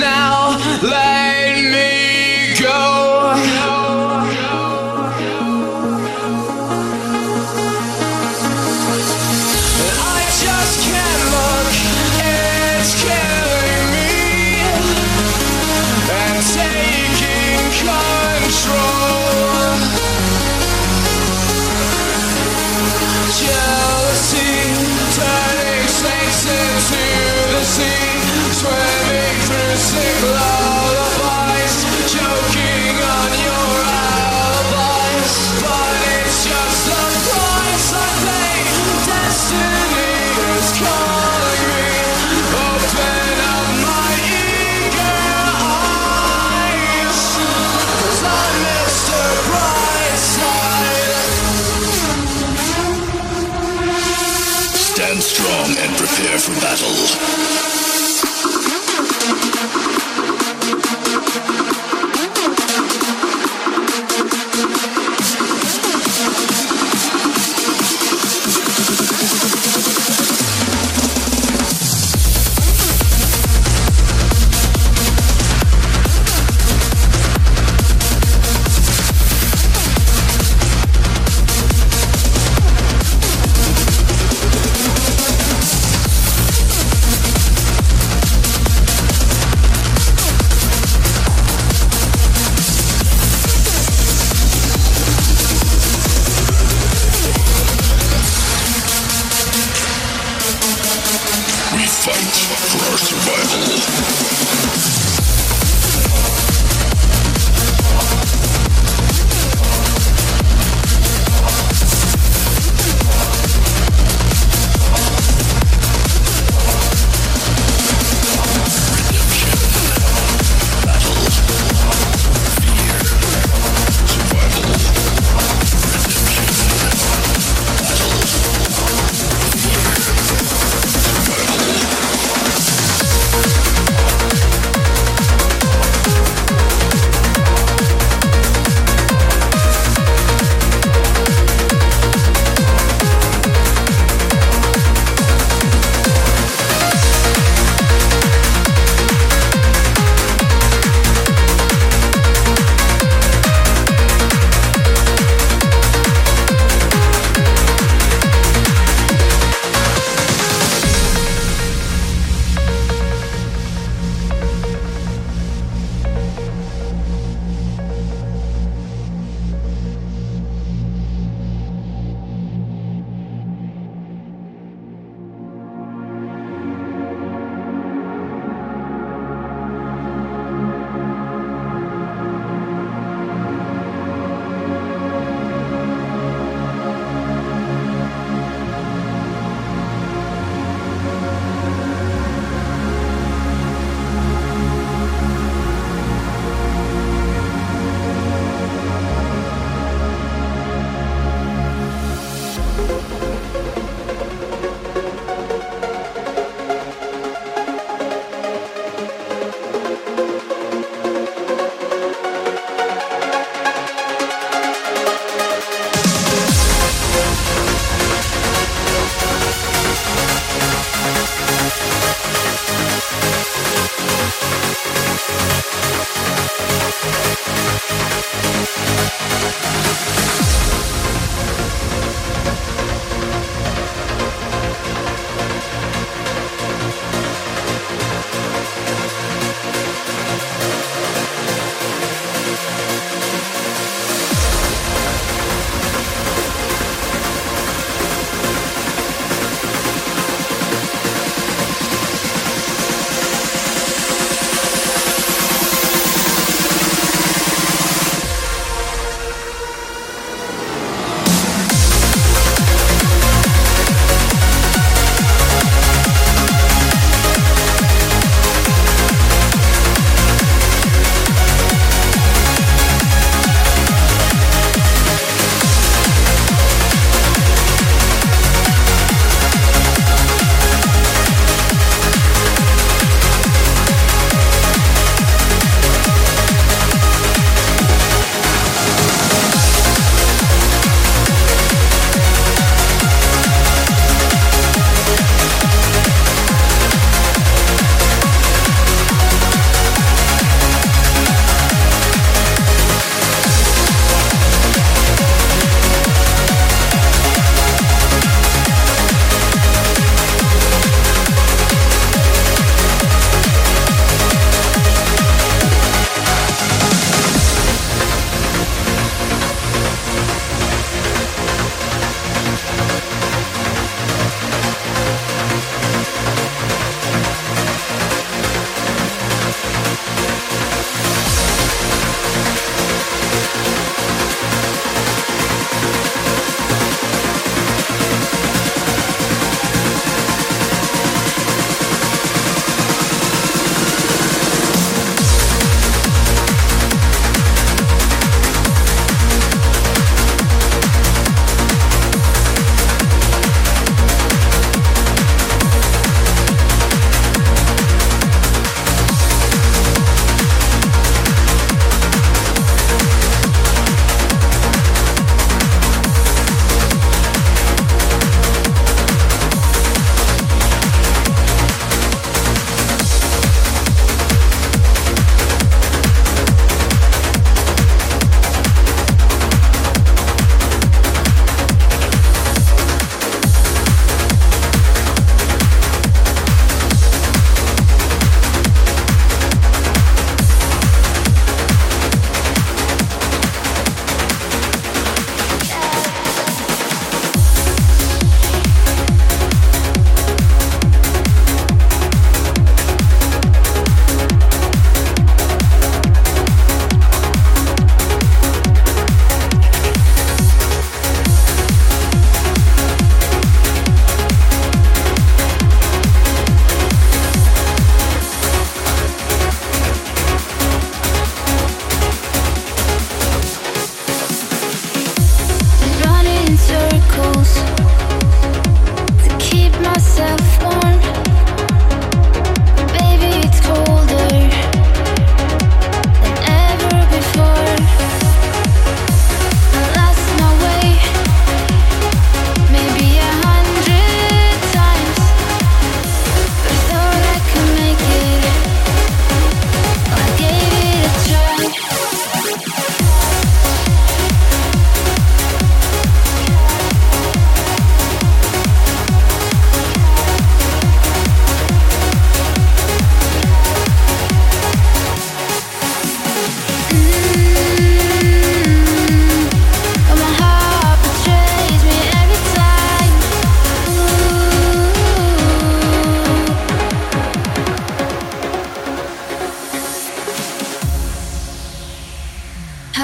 Now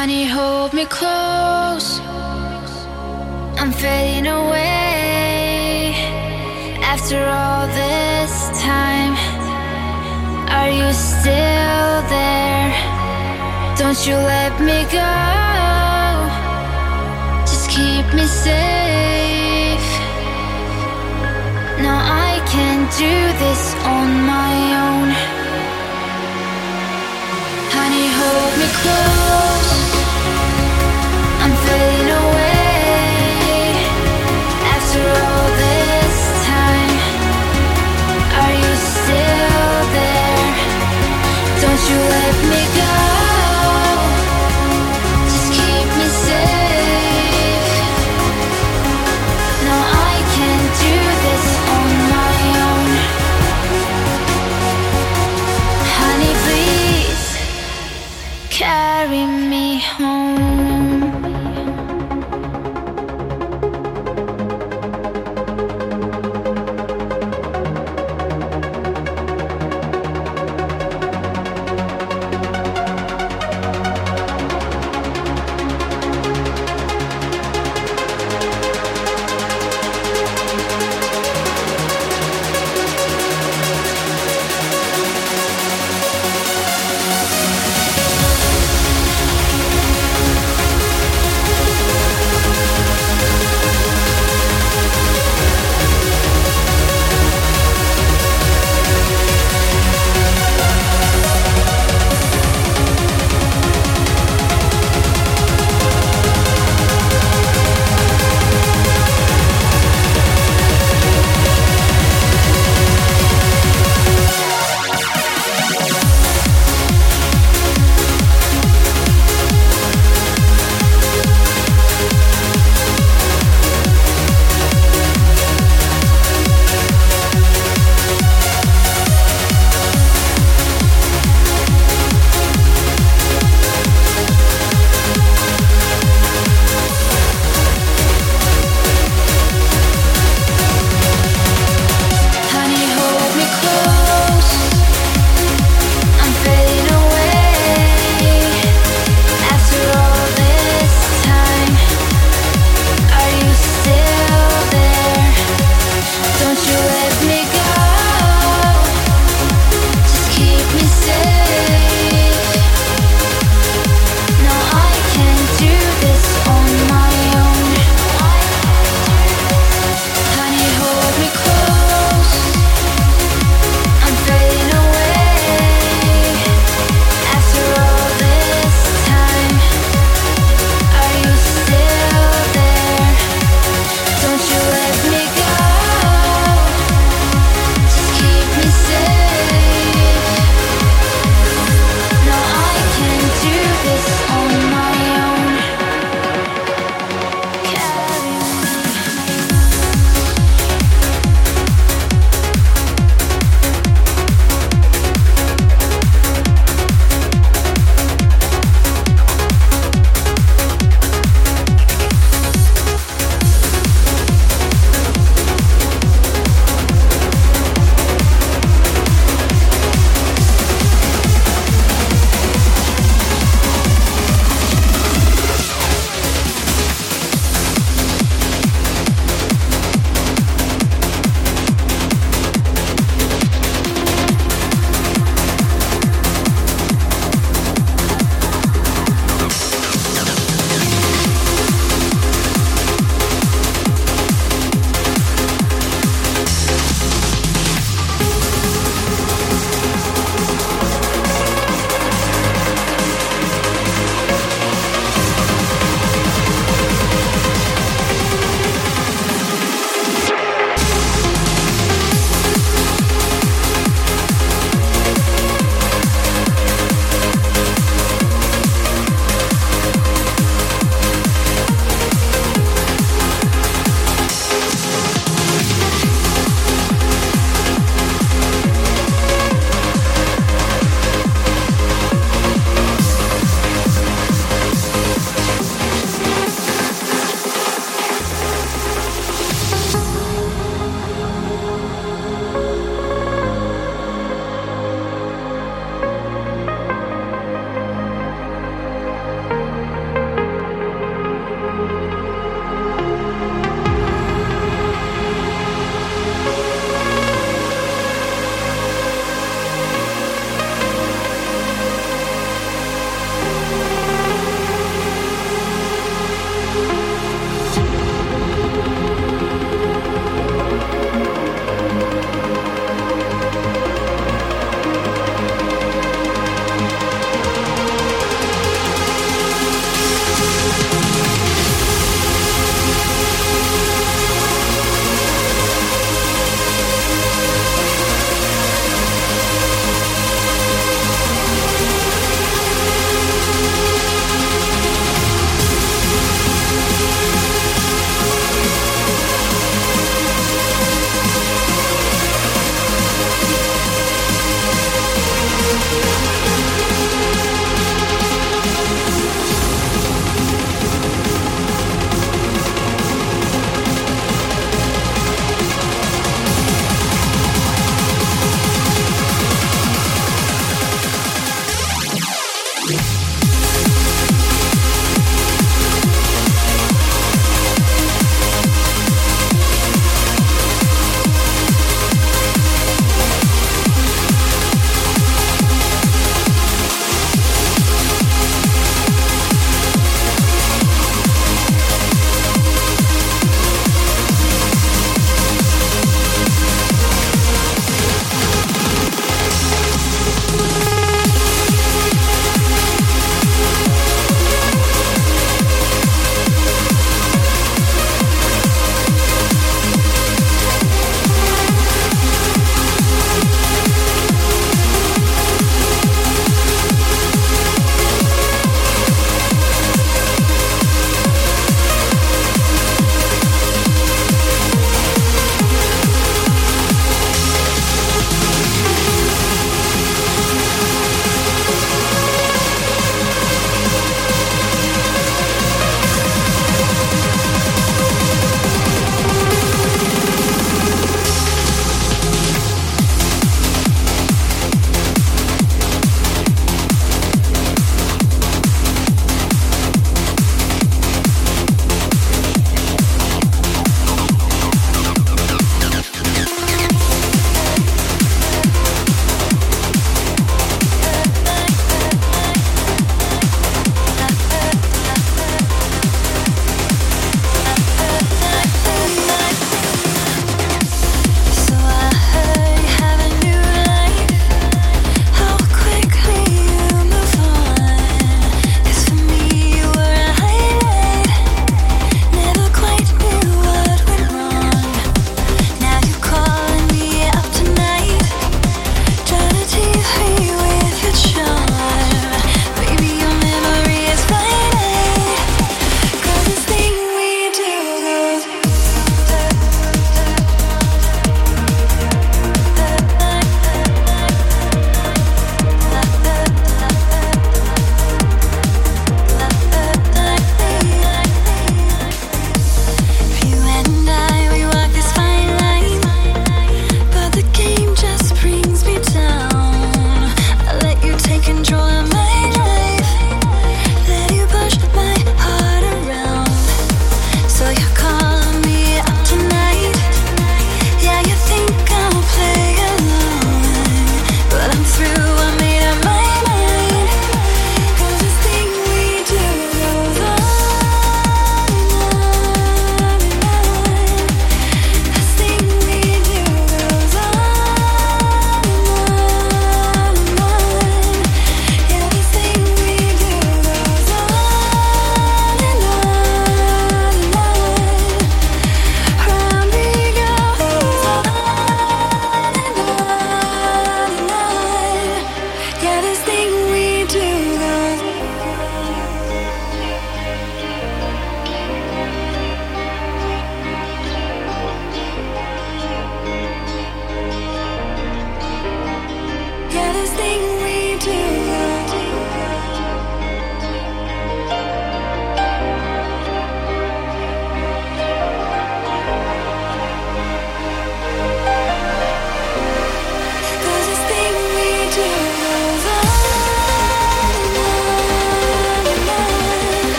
Honey, hold me close. I'm fading away. After all this time, are you still there? Don't you let me go. Just keep me safe. No, I can't do this on my own. Honey, hold me close. You let me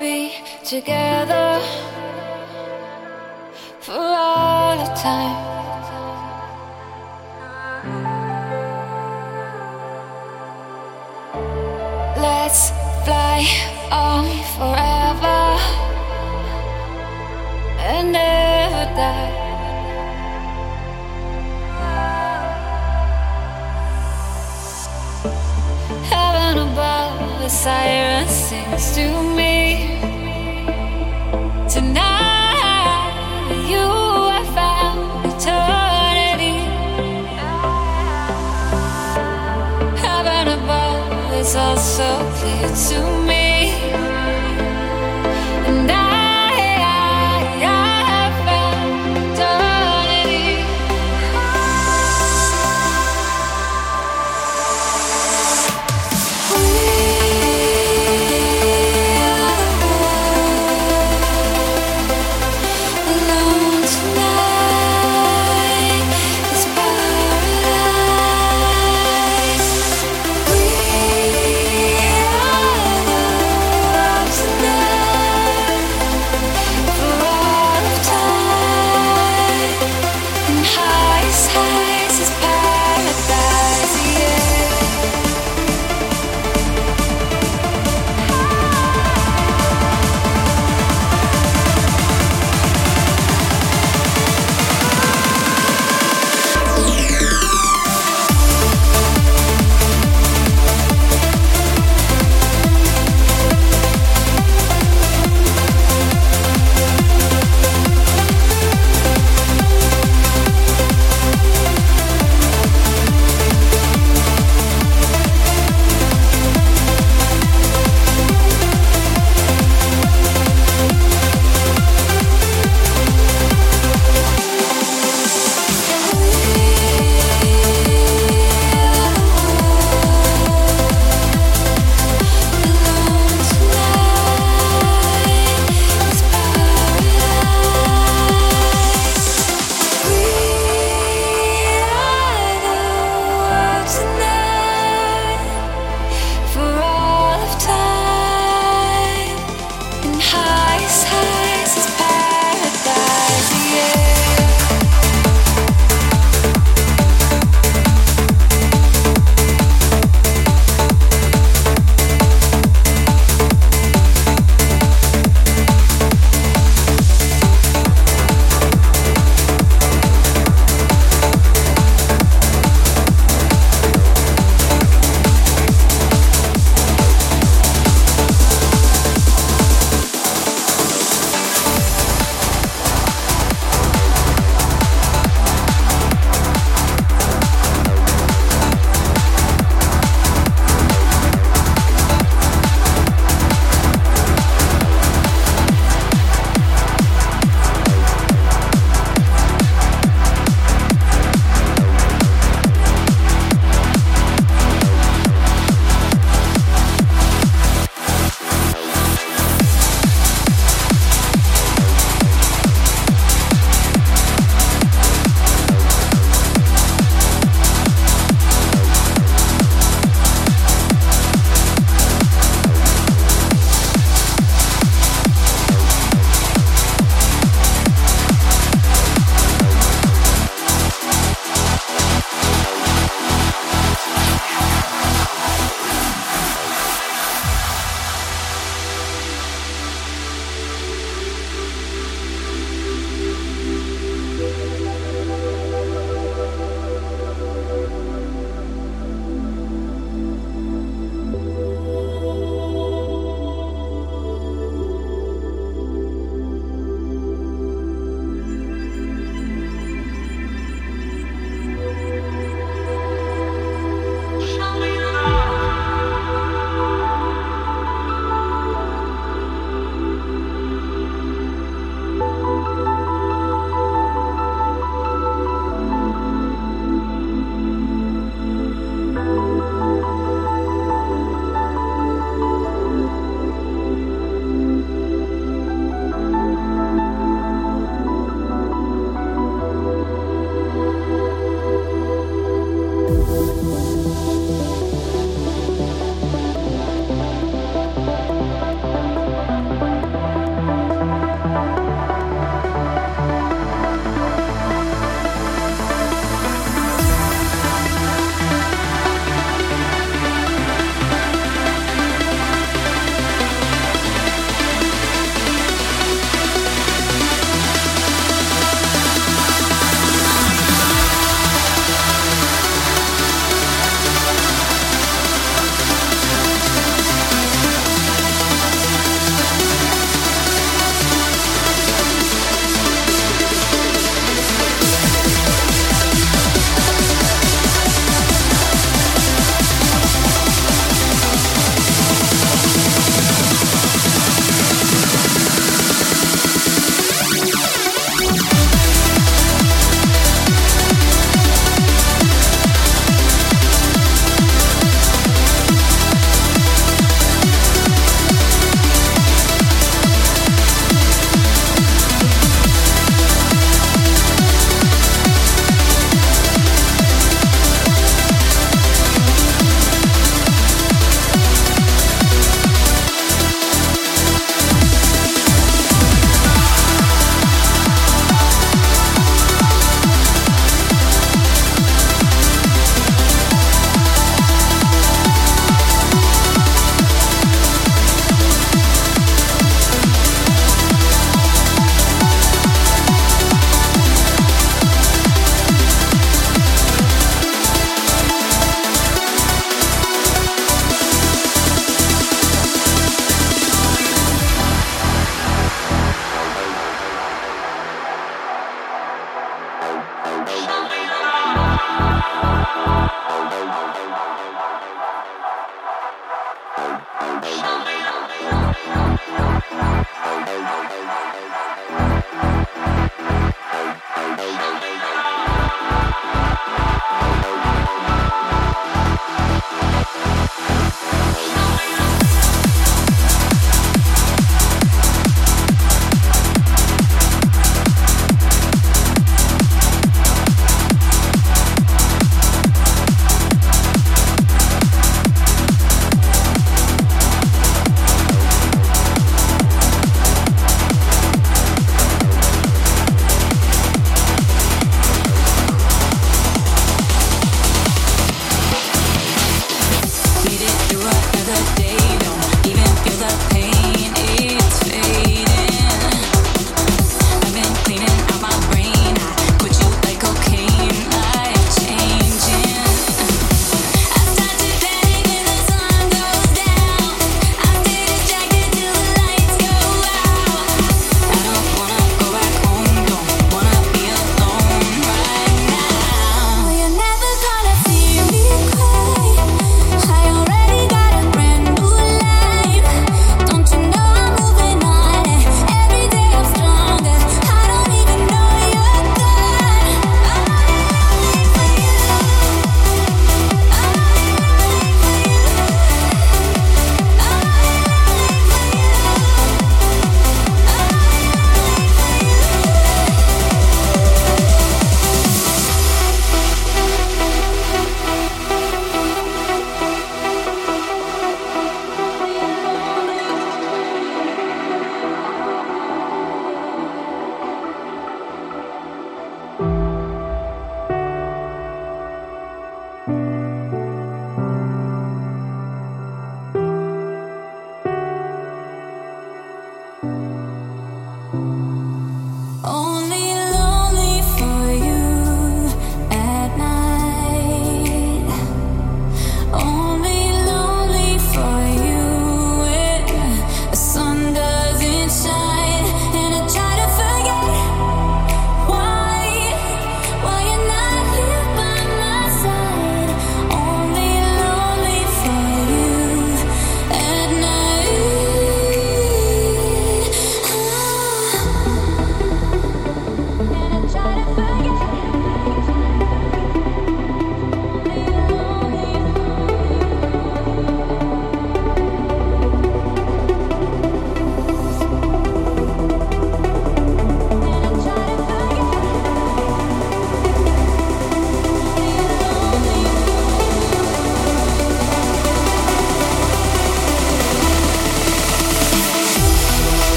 be together for all the time. Let's fly on forever and never die. Heaven above, a siren sings to me. Tonight, you have found eternity. Heaven above is all so clear to me.